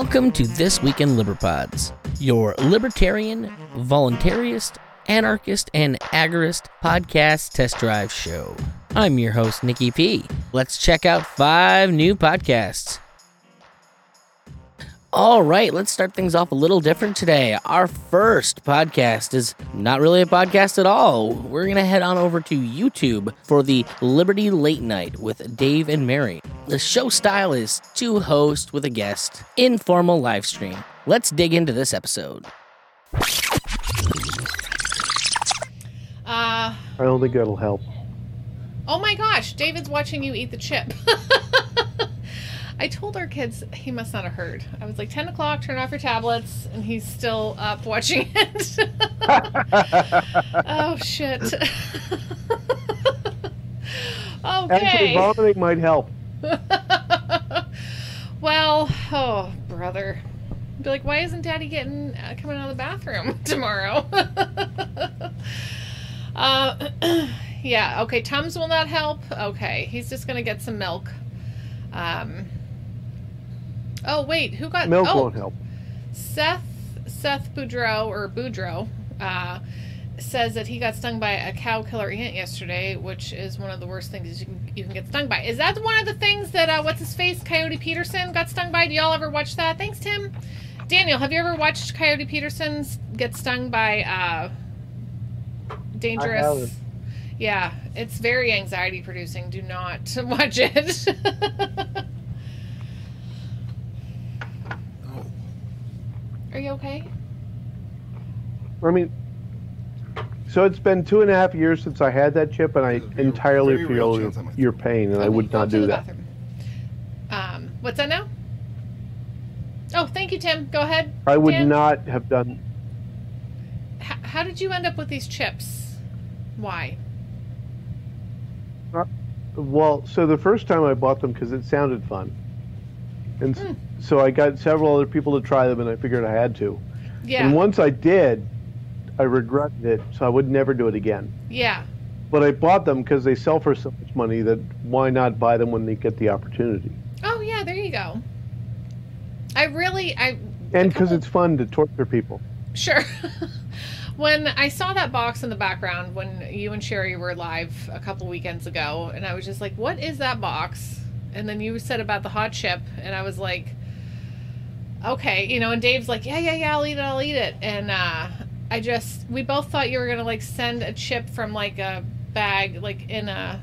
Welcome to This Week in Liberpods, your libertarian, voluntarist, anarchist, and agorist podcast test drive show. I'm your host, Nikki P. Let's check out five new podcasts. All right, let's start things off a little different today. Our first podcast is not really a podcast at all. We're going to head on over to YouTube for the Liberty Late Night with Dave and Mary. The show style is two hosts with a guest, informal live stream. Let's dig into this episode. Uh, I don't think that'll help. oh my gosh, David's watching you eat the chip. I told our kids he must not have heard. I was like, 10 o'clock, turn off your tablets, and he's still up watching it. oh, shit. Actually, vomiting might help. well, oh, brother. Be like, why isn't daddy getting uh, coming out of the bathroom tomorrow? uh, yeah, okay, Tums will not help. Okay, he's just gonna get some milk. Um, oh, wait, who got Milk oh, won't help. Seth Seth Boudreau or Boudreau uh, says that he got stung by a cow killer ant yesterday, which is one of the worst things you can you can get stung by. Is that one of the things that uh, what's his face Coyote Peterson got stung by? Do y'all ever watch that? Thanks, Tim. Daniel, have you ever watched Coyote Peterson get stung by uh, dangerous? Yeah, it's very anxiety producing. Do not watch it. Are you okay? I mean, so it's been two and a half years since I had that chip, and I very- entirely very feel chance I might your pain, and I would not do that. Um, what's that now? Oh, thank you, Tim. Go ahead. I would Dan. not have done. H- how did you end up with these chips? Why? Well, so the first time I bought them because it sounded fun, and s- Hmm. So I got several other people to try them, and I figured I had to. Yeah. And once I did, I regretted it, so I would never do it again. yeah. But I bought them because they sell for so much money that why not buy them when they get the opportunity? Oh, yeah. There you go. I really, I And because oh. it's fun to torture people. Sure. when I saw that box in the background when you and Sherry were live a couple weekends ago, and I was just like, what is that box? And then you said about the hot chip, and I was like, okay, you know, and Dave's like, yeah, yeah, yeah, I'll eat it, I'll eat it. And uh, I just, we both thought you were going to like send a chip from like a bag, like in a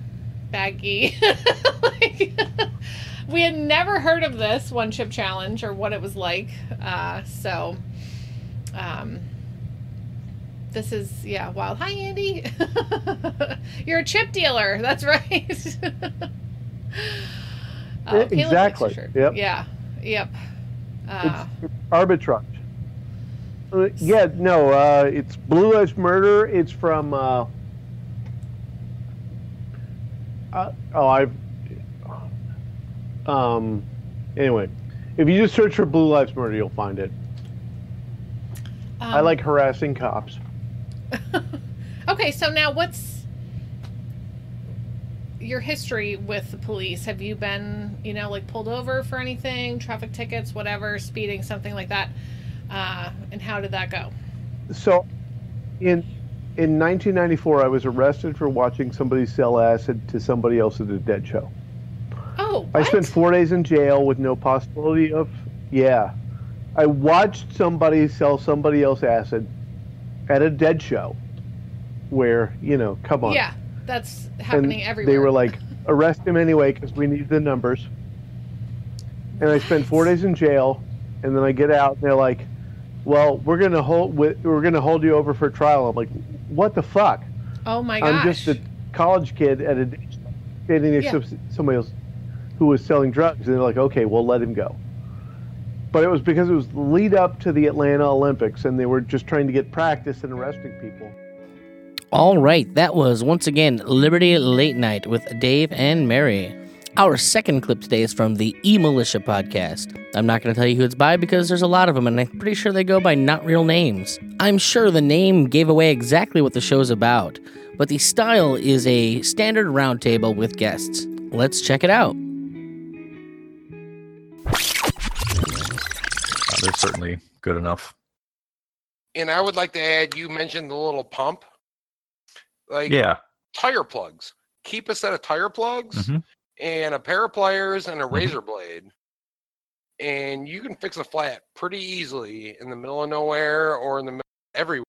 baggie. like, we had never heard of this one chip challenge or what it was like. Uh, so, um, this is yeah, wild. Hi, Andy. You're a chip dealer. That's right. Yeah, Caleb likes your exactly. Yep. Yeah. Yep. Uh, It's arbitrage. Uh, yeah, no, uh, it's Blue Lives Murder. It's from. Uh, uh, oh, I've. Um, anyway, if you just search for Blue Lives Murder, you'll find it. I um, like harassing cops. okay, so now what's your history with the police? Have you been, you know, like pulled over for anything, traffic tickets, whatever, speeding, something like that? Uh, and how did that go? So, in in 1994, I was arrested for watching somebody sell acid to somebody else at a dead show. Oh, I spent four days in jail with no possibility of. Yeah. I watched somebody sell somebody else acid at a dead show where, you know, come on. Yeah, that's And happening everywhere. they were like, arrest him anyway because we need the numbers. And I spent four days in jail, and then I get out, and they're like, well, we're gonna hold we're gonna hold you over for trial. I'm like, what the fuck? oh my gosh. I'm just a college kid at a standing next Yeah. to somebody else who was selling drugs, and they're like, okay, we'll let him go. But it was because it was lead up to the Atlanta Olympics, and they were just trying to get practice in arresting people. All right, that was once again Liberty Late Night with Dave and Mary. Our second clip today is from the E Militia podcast. I'm not going to tell you who it's by because there's a lot of them, and I'm pretty sure they go by not real names. I'm sure the name gave away exactly what the show's about, but the style is a standard roundtable with guests. Let's check it out. They're certainly good enough. And I would like to add, you mentioned the little pump. Like Yeah. tire plugs. Keep a set of tire plugs Mhm. and a pair of pliers and a Mhm. razor blade. And you can fix a flat pretty easily in the middle of nowhere or in the middle everywhere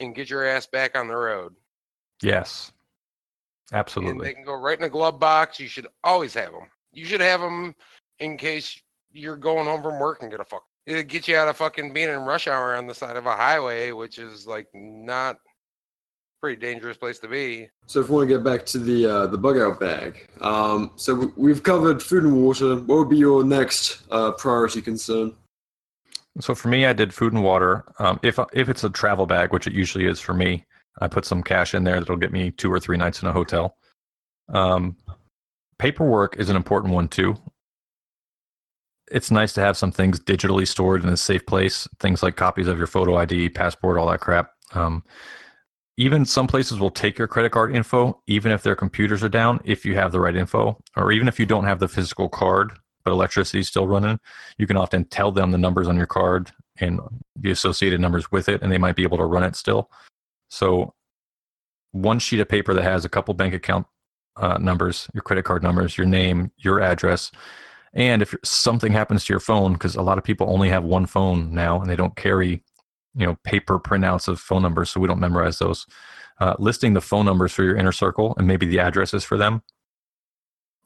and get your ass back on the road. Yes. And Absolutely. they can go right in the glove box. You should always have them. You should have them in case you're going home from work and get a fuck. It'll get you out of fucking being in rush hour on the side of a highway, which is like not pretty dangerous place to be. So if we want to get back to the uh, the bug out bag, um, so we- we've covered food and water. What would be your next uh, priority concern? So for me, I did food and water. Um, if if it's a travel bag, which it usually is for me, I put some cash in there that'll get me two or three nights in a hotel. Um, paperwork is an important one too. It's nice to have some things digitally stored in a safe place. Things like copies of your photo ID, passport, all that crap. Um, even some places will take your credit card info, even if their computers are down, if you have the right info, or even if you don't have the physical card, but electricity's still running you can often tell them the numbers on your card and the associated numbers with it, and they might be able to run it still. So, one sheet of paper that has a couple bank account uh, numbers, your credit card numbers, your name, your address, and if something happens to your phone, because a lot of people only have one phone now and they don't carry, you know, paper printouts of phone numbers, so we don't memorize those. Uh, listing the phone numbers for your inner circle and maybe the addresses for them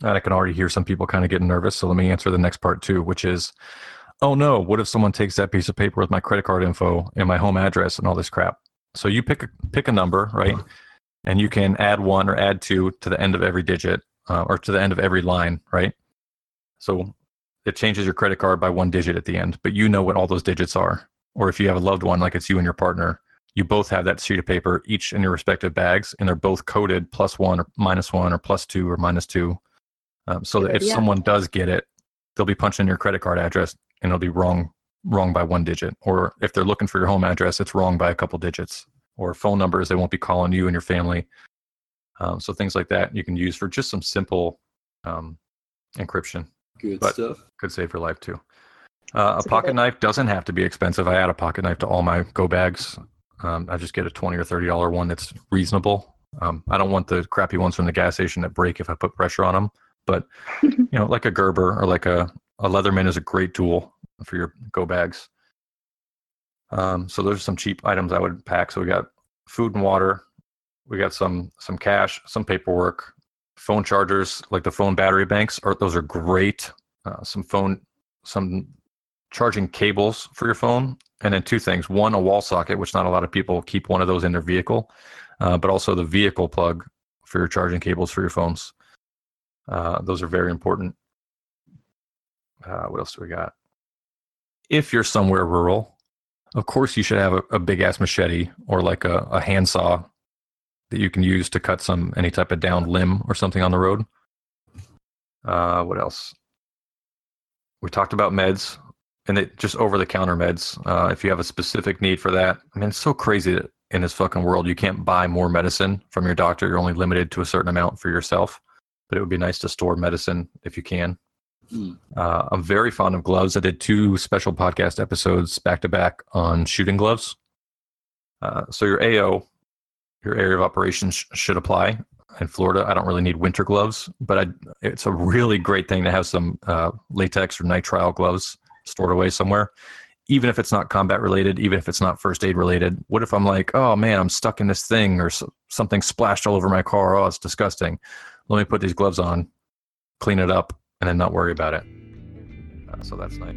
and I can already hear some people kind of getting nervous. So let me answer the next part too, which is, oh no, what if someone takes that piece of paper with my credit card info and my home address and all this crap? So you pick a, pick a number, right? And you can add one or add two to the end of every digit uh, or to the end of every line, right? So it changes your credit card by one digit at the end, but you know what all those digits are. Or if you have a loved one, like it's you and your partner, you both have that sheet of paper, each in your respective bags, and they're both coded plus one or minus one or plus two or minus two um, so that if Yeah. someone does get it, they'll be punching your credit card address and it'll be wrong wrong by one digit. Or if they're looking for your home address, it's wrong by a couple digits. Or phone numbers, they won't be calling you and your family. Um, so things like that you can use for just some simple um, encryption. Good But- stuff. Could save your life too. Uh, a pocket knife doesn't have to be expensive. I add a pocket knife to all my go bags. Um, I just get a twenty or thirty dollar one that's reasonable. Um, I don't want the crappy ones from the gas station that break if I put pressure on them. But you know, like a Gerber or like a a Leatherman is a great tool for your go bags. Um, so those are some cheap items I would pack. So we got food and water, we got some some cash, some paperwork, phone chargers like the phone battery banks. Are those are great. Uh, some phone, some charging cables for your phone, and then two things: one, a wall socket, which not a lot of people keep one of those in their vehicle, uh, but also the vehicle plug for your charging cables for your phones. Uh, those are very important. Uh, what else do we got? If you're somewhere rural, of course you should have a, a big ass machete or like a, a handsaw that you can use to cut some any type of downed limb or something on the road. Uh, what else? We talked about meds and it just over the counter meds. Uh, if you have a specific need for that, I mean, it's so crazy that in this fucking world you can't buy more medicine from your doctor. You're only limited to a certain amount for yourself. But it would be nice to store medicine if you can. Hmm. Uh, I'm very fond of gloves. I did two special podcast episodes back to back on shooting gloves. Uh, so your AO, your area of operations sh- should apply. In Florida, I don't really need winter gloves, but I, it's a really great thing to have some uh, latex or nitrile gloves stored away somewhere, even if it's not combat related, even if it's not first aid related. What if I'm like, oh man, I'm stuck in this thing or something splashed all over my car? Oh, it's disgusting. Let me put these gloves on, clean it up, and then not worry about it. Uh, so that's nice.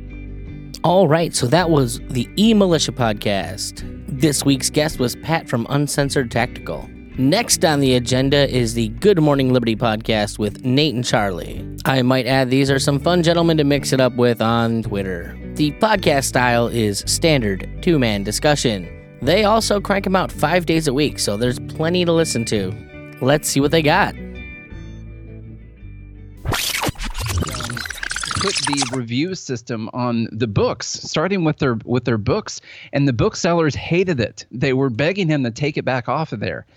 All right, so that was the E Militia podcast. This week's guest was Pat from Uncensored Tactical. Next on the agenda is the Good Morning Liberty podcast with Nate and Charlie. I might add, these are some fun gentlemen to mix it up with on Twitter. The podcast style is standard two man discussion. They also crank them out five days a week, so there's plenty to listen to. Let's see what they got. put the review system on the books, starting with their with their books, and the booksellers hated it. They were begging him to take it back off of there.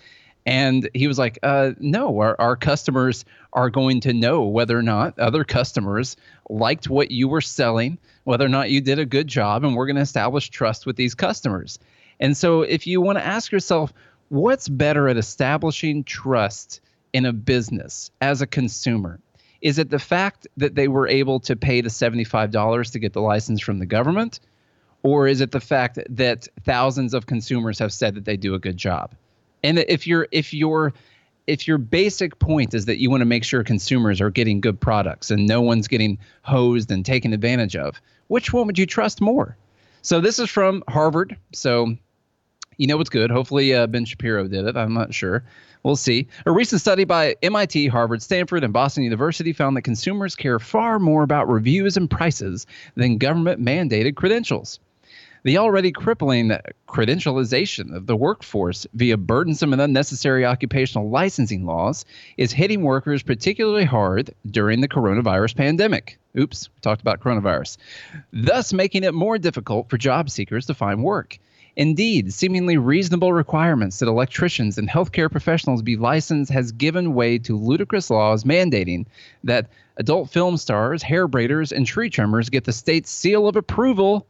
And he was like, uh, no, our, our customers are going to know whether or not other customers liked what you were selling, whether or not you did a good job, and we're going to establish trust with these customers. And so if you want to ask yourself, what's better at establishing trust in a business as a consumer? Is it the fact that they were able to pay the $75 to get the license from the government? Or is it the fact that thousands of consumers have said that they do a good job? And if you're if you're if your basic point is that you want to make sure consumers are getting good products and no one's getting hosed and taken advantage of, which one would you trust more? So this is from Harvard. So you know what's good. Hopefully uh, Ben Shapiro did it. I'm not sure. We'll see. A recent study by MIT, Harvard, Stanford, and Boston University found that consumers care far more about reviews and prices than government mandated credentials. The already crippling credentialization of the workforce via burdensome and unnecessary occupational licensing laws is hitting workers particularly hard during the coronavirus pandemic. Oops, talked about coronavirus. Thus, making it more difficult for job seekers to find work. Indeed, seemingly reasonable requirements that electricians and healthcare professionals be licensed has given way to ludicrous laws mandating that adult film stars, hair braiders, and tree trimmers get the state's seal of approval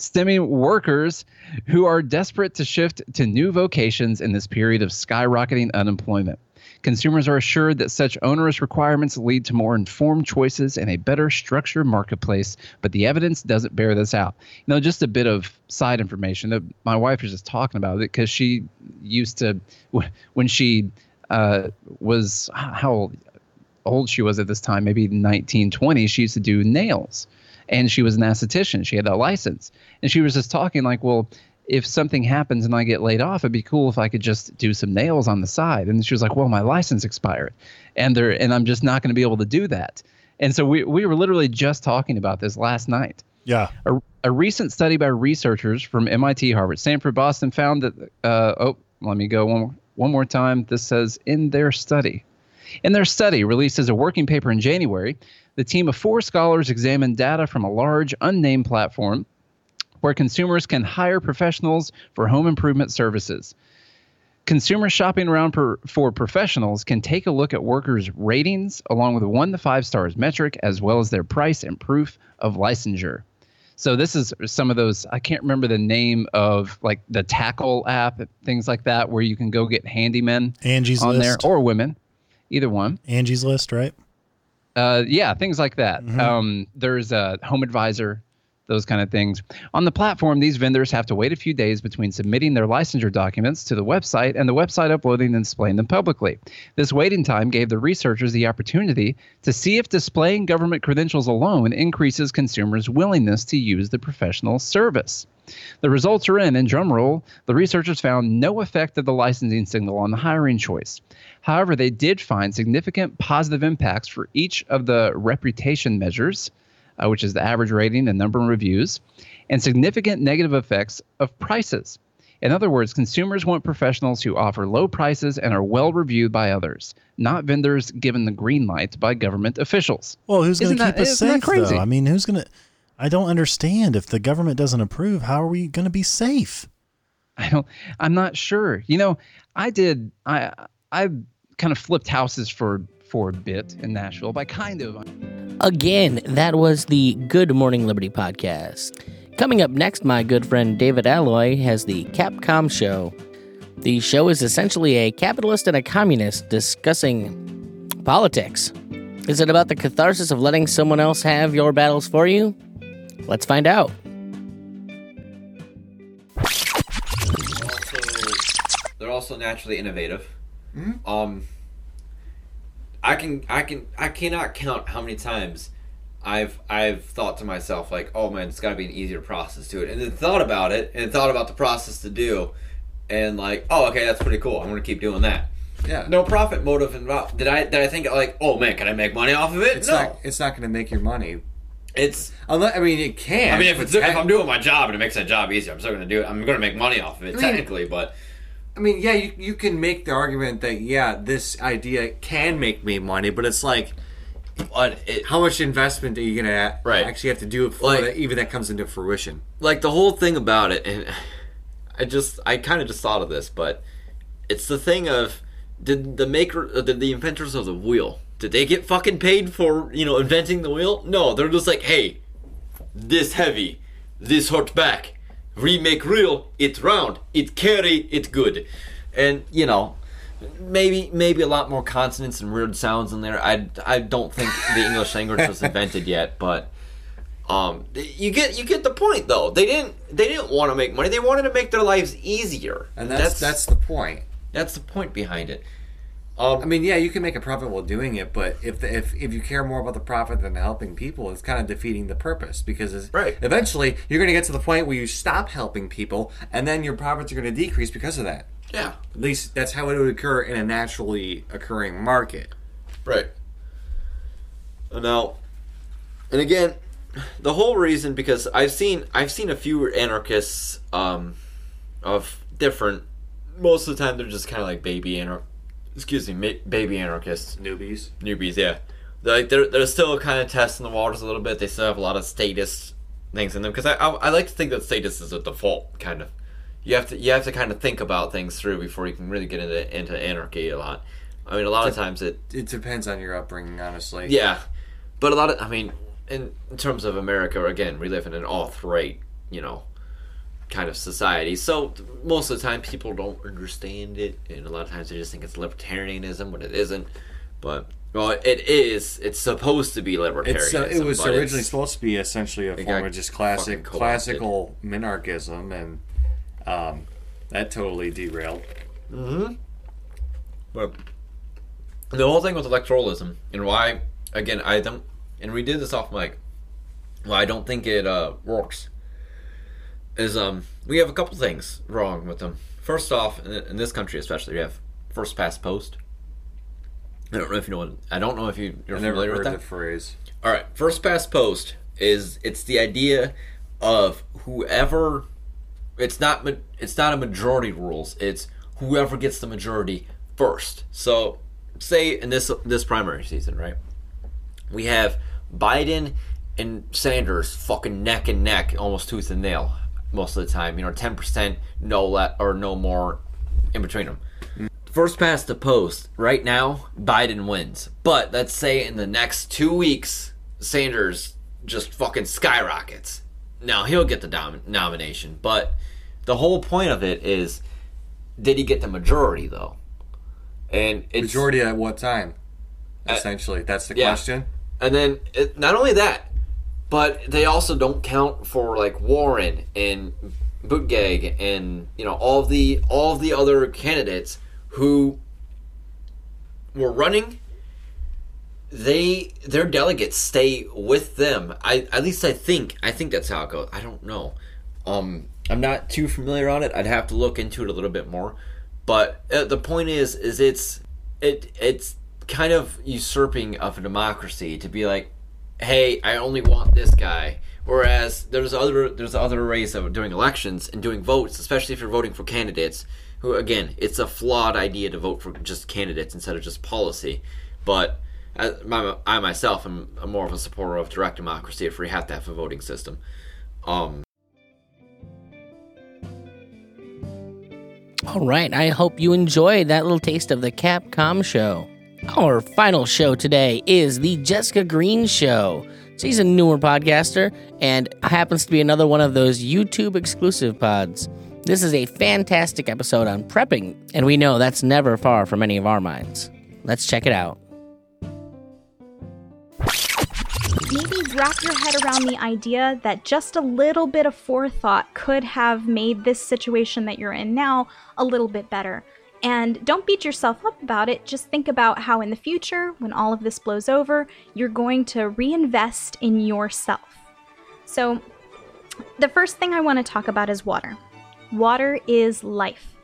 stemming workers who are desperate to shift to new vocations in this period of skyrocketing unemployment. Consumers are assured that such onerous requirements lead to more informed choices and a better structured marketplace, but the evidence doesn't bear this out. You know, just a bit of side information that my wife was just talking about it because she used to, when she uh, was, how old she was at this time, maybe 19, 20, she used to do nails and she was an esthetician. She had that license, and she was just talking like, well, if something happens and I get laid off, it'd be cool if I could just do some nails on the side. And she was like, well, my license expired, and there, and I'm just not going to be able to do that. And so we we were literally just talking about this last night. Yeah. A, a recent study by researchers from MIT, Harvard, Stanford, Boston found that. Uh, oh, let me go one one more time. This says in their study. In their study, released as a working paper in January, the team of four scholars examined data from a large unnamed platform where consumers can hire professionals for home improvement services. Consumers shopping around per, for professionals can take a look at workers' ratings along with a one to five stars metric, as well as their price and proof of licensure. So this is some of those. I can't remember the name of like the Tackle app, things like that, where you can go get handymen Angie's on list. there or women, either one. Angie's list, right? Uh, yeah, things like that. Mhm. Um, there's a home advisor, those kind of things. On the platform, these vendors have to wait a few days between submitting their licensure documents to the website and the website uploading and displaying them publicly. This waiting time gave the researchers the opportunity to see if displaying government credentials alone increases consumers' willingness to use the professional service. The results are in, and drumroll, the researchers found no effect of the licensing signal on the hiring choice. However, they did find significant positive impacts for each of the reputation measures, uh, which is the average rating and number of reviews, and significant negative effects of prices. In other words, consumers want professionals who offer low prices and are well reviewed by others, not vendors given the green light by government officials. Well, who's going to keep that- us isn't that safe, crazy? though? I mean, who's going to. I don't understand. If the government doesn't approve, how are we going to be safe? I don't. I'm not sure. You know, I did. I I kind of flipped houses for for a bit in Nashville. By kind of. Again, that was the Good Morning Liberty podcast. Coming up next, my good friend David Alloy has the Capcom Show. The show is essentially a capitalist and a communist discussing politics. Is it about the catharsis of letting someone else have your battles for you? Let's find out. also they're also naturally innovative. Um, I can I can I cannot count how many times I've I've thought to myself like, oh man, it's got to be an easier process to it, and then thought about it and thought about the process to do, and like, oh okay, that's pretty cool. I'm gonna keep doing that. Yeah. No profit motive involved. Did I did I think like, oh man, can I make money off of it? It's no. not. It's not going to make your money. It's Unless, I mean, it can. I mean, if it's if I'm doing my job and it makes that job easier, I'm still gonna do it. I'm gonna make money off of it I mean- technically, but I mean, yeah, you, you can make the argument that yeah, this idea can make me money, but it's like, it, how much investment are you gonna Right. actually have to do before Like- that, even that comes into fruition? like the whole thing about it and i just i kind of just thought of this but it's the thing of did the maker, uh, did the inventors of the wheel, did they get fucking paid for you know inventing the wheel? No, they're just like, hey, this heavy, this hot back, remake real, it round, it carry, it good, and you know. Maybe maybe a lot more consonants and weird sounds in there. I, I don't think the English language was invented yet, but um, you get you get the point though. They didn't they didn't want to make money. They wanted to make their lives easier, And that's that's, the point. that's the point behind it. Um, I mean, yeah, you can make a profit while doing it, but if the, if if you care more about the profit than helping people, it's kind of defeating the purpose because it's, Right. eventually you're going to get to the point where you stop helping people, and then your profits are going to decrease because of that. yeah, At least that's how it would occur in a naturally occurring market. right. Now, and again, the whole reason because I've seen I've seen a few anarchists um, of different. Most of the time, they're just kind of like baby anar- excuse me, ma- baby anarchists. Newbies. newbies, yeah. They're, like they're they're still kind of testing the waters a little bit. They still have a lot of status things in them because I, I I like to think that status is a default kind of. You have to you have to kind of think about things through before you can really get into into anarchy a lot. I mean, a lot of times it It depends on your upbringing, honestly. yeah, but a lot of I mean, in, in terms of America, again, we live in an alt-right, you know, kind of society. So most of the time, people don't understand it, and a lot of times they just think it's libertarianism when it isn't. But well, it is. It's supposed to be libertarianism. Uh, it was originally supposed to be essentially a form of just classic classical minarchism, and um, that totally derailed. Hmm. But the whole thing with electoralism and why, again, I don't, and we did this off mic. Well, I don't think it uh, works is um we have a couple things wrong with them. First off, in, in this country especially, we have first past post. I don't know if you know. What, I don't know if you, you're I never familiar heard with the that. phrase. All right, first past post is it's the idea of whoever it's not it's not a majority rules. It's whoever gets the majority first. So, say in this this primary season, right? We have Biden and Sanders fucking neck and neck, almost tooth and nail most of the time. You know, ten percent no let or no more in between them. First past the post, right now, Biden wins. But let's say in the next two weeks, Sanders just fucking skyrockets. Now he'll get the dom- nomination, but the whole point of it is, did he get the majority though? And it's, Majority at what time? Essentially, that's the yeah. question. and then it, not only that, but they also don't count for like Warren and Buttigieg and you know all the all the other candidates who were running. They their delegates stay with them. I at least I think I think that's how it goes. I don't know. Um, I'm not too familiar on it. I'd have to look into it a little bit more. But uh, the point is, is it's it it's kind of usurping of a democracy to be like, hey, I only want this guy. Whereas there's other there's other ways of doing elections and doing votes, especially if you're voting for candidates. Who again, it's a flawed idea to vote for just candidates instead of just policy. But I, my, I myself am more of a supporter of direct democracy if we have to have a voting system. Um, All right, I hope you enjoyed that little taste of the Capcom show. Our final show today is the Jessica Green Show. She's a newer podcaster and happens to be another one of those YouTube exclusive pods. This is a fantastic episode on prepping, and we know that's never far from any of our minds. Let's check it out. maybe wrap your head around the idea that just a little bit of forethought could have made this situation that you're in now a little bit better. And don't beat yourself up about it. Just think about how in the future, when all of this blows over, you're going to reinvest in yourself. So, the first thing I want to talk about is water. Water is life.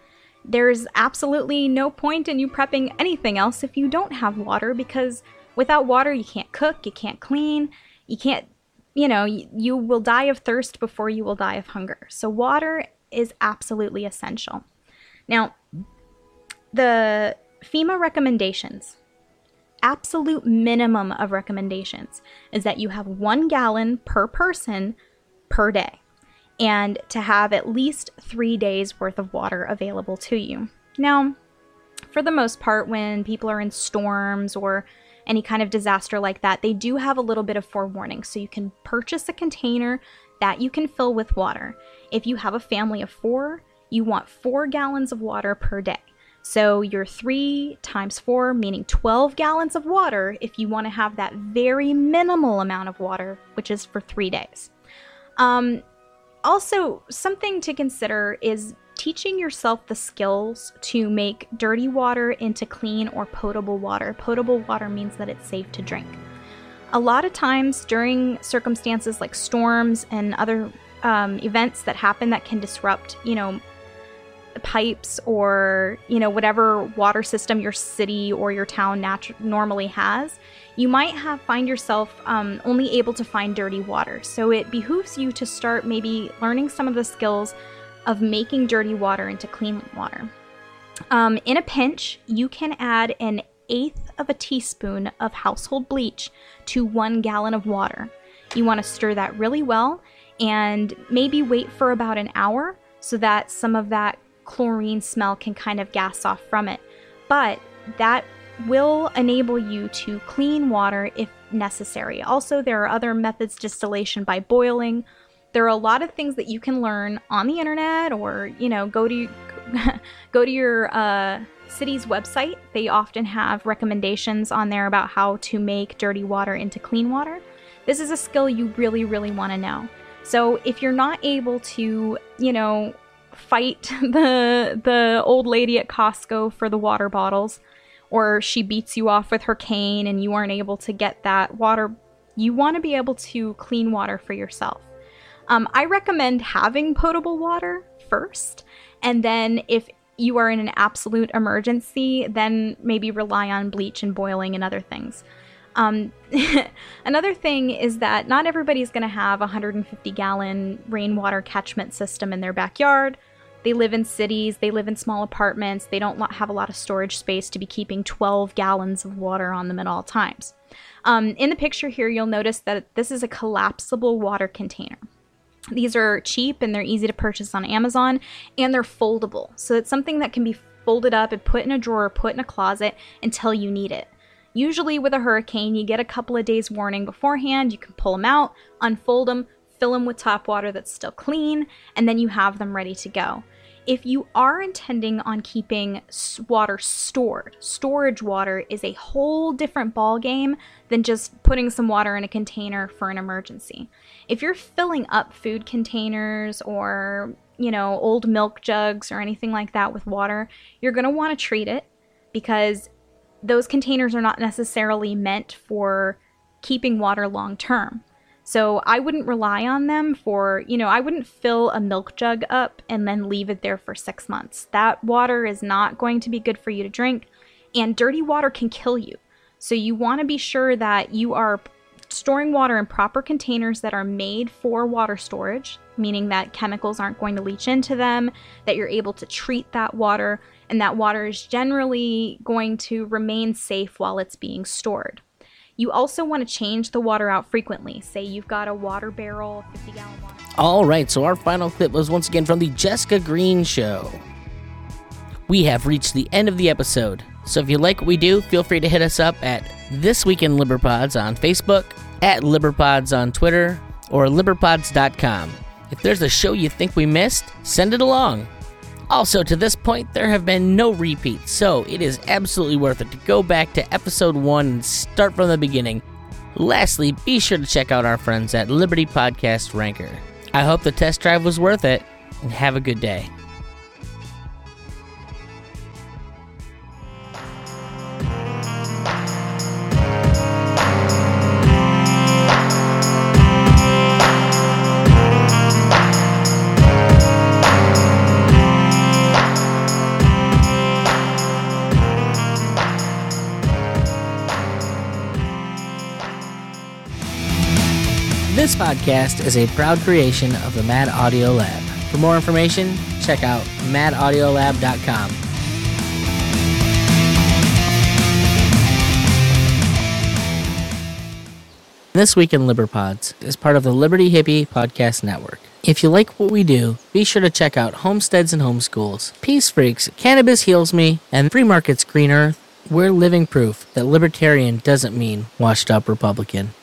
There's absolutely no point in you prepping anything else if you don't have water because without water you can't cook, you can't clean, you can't, you know, you, will die of thirst before you will die of hunger. So water is absolutely essential. Now, the FEMA recommendations, absolute minimum of recommendations, is that you have one gallon per person per day and to have at least three days worth of water available to you. Now, for the most part, when people are in storms or any kind of disaster like that, they do have a little bit of forewarning. So you can purchase a container that you can fill with water. If you have a family of four, you want four gallons of water per day. So you're three times four, meaning 12 gallons of water if you want to have that very minimal amount of water, which is for three days. Um, also, something to consider is teaching yourself the skills to make dirty water into clean or potable water. Potable water means that it's safe to drink. A lot of times during circumstances like storms and other um, events that happen that can disrupt, you know, pipes or you know whatever water system your city or your town natu- normally has you might have find yourself um, only able to find dirty water. So it behooves you to start maybe learning some of the skills of making dirty water into clean water. Um, in a pinch you can add an eighth of a teaspoon of household bleach to one gallon of water. You want to stir that really well and maybe wait for about an hour so that some of that chlorine smell can kind of gas off from it. But that will enable you to clean water if necessary. Also, there are other methods distillation by boiling. There are a lot of things that you can learn on the internet or, you know, go to go to your uh, city's website. They often have recommendations on there about how to make dirty water into clean water. This is a skill you really really want to know. So, if you're not able to, you know, fight the the old lady at Costco for the water bottles or she beats you off with her cane and you aren't able to get that water. You want to be able to clean water for yourself. Um, i recommend having potable water first and then if you are in an absolute emergency then maybe rely on bleach and boiling and other things um, another thing is that not everybody's going to have a 150 gallon rainwater catchment system in their backyard. They live in cities, they live in small apartments, they don't have a lot of storage space to be keeping 12 gallons of water on them at all times. Um, in the picture here, you'll notice that this is a collapsible water container. These are cheap and they're easy to purchase on Amazon and they're foldable. So it's something that can be folded up and put in a drawer, put in a closet until you need it. Usually, with a hurricane, you get a couple of days' warning beforehand. You can pull them out, unfold them, fill them with tap water that's still clean, and then you have them ready to go. If you are intending on keeping water stored, storage water is a whole different ball game than just putting some water in a container for an emergency. If you're filling up food containers or, you know, old milk jugs or anything like that with water, you're going to want to treat it because those containers are not necessarily meant for keeping water long term. So I wouldn't rely on them for, you know, I wouldn't fill a milk jug up and then leave it there for six months. That water is not going to be good for you to drink, and dirty water can kill you. So you want to be sure that you are storing water in proper containers that are made for water storage, meaning that chemicals aren't going to leach into them, that you're able to treat that water, and that water is generally going to remain safe while it's being stored. You also want to change the water out frequently. Say you've got a water barrel, 50 gallon water. All right, so our final clip was once again from the Jessica Green Show. We have reached the end of the episode, so if you like what we do, feel free to hit us up at This Week in Liberpods on Facebook, at Liberpods on Twitter, or liberpods.com. If there's a show you think we missed, send it along. Also, to this point, there have been no repeats, so it is absolutely worth it to go back to episode 1 and start from the beginning. Lastly, be sure to check out our friends at Liberty Podcast Ranker. I hope the test drive was worth it, and have a good day. Podcast is a proud creation of the Mad Audio Lab. For more information, check out madaudiolab.com. This Week in Liberpods is part of the Liberty Hippie Podcast Network. If you like what we do, be sure to check out Homesteads and Homeschools, Peace Freaks, Cannabis Heals Me, and Free Markets Green Earth. We're living proof that libertarian doesn't mean washed up Republican.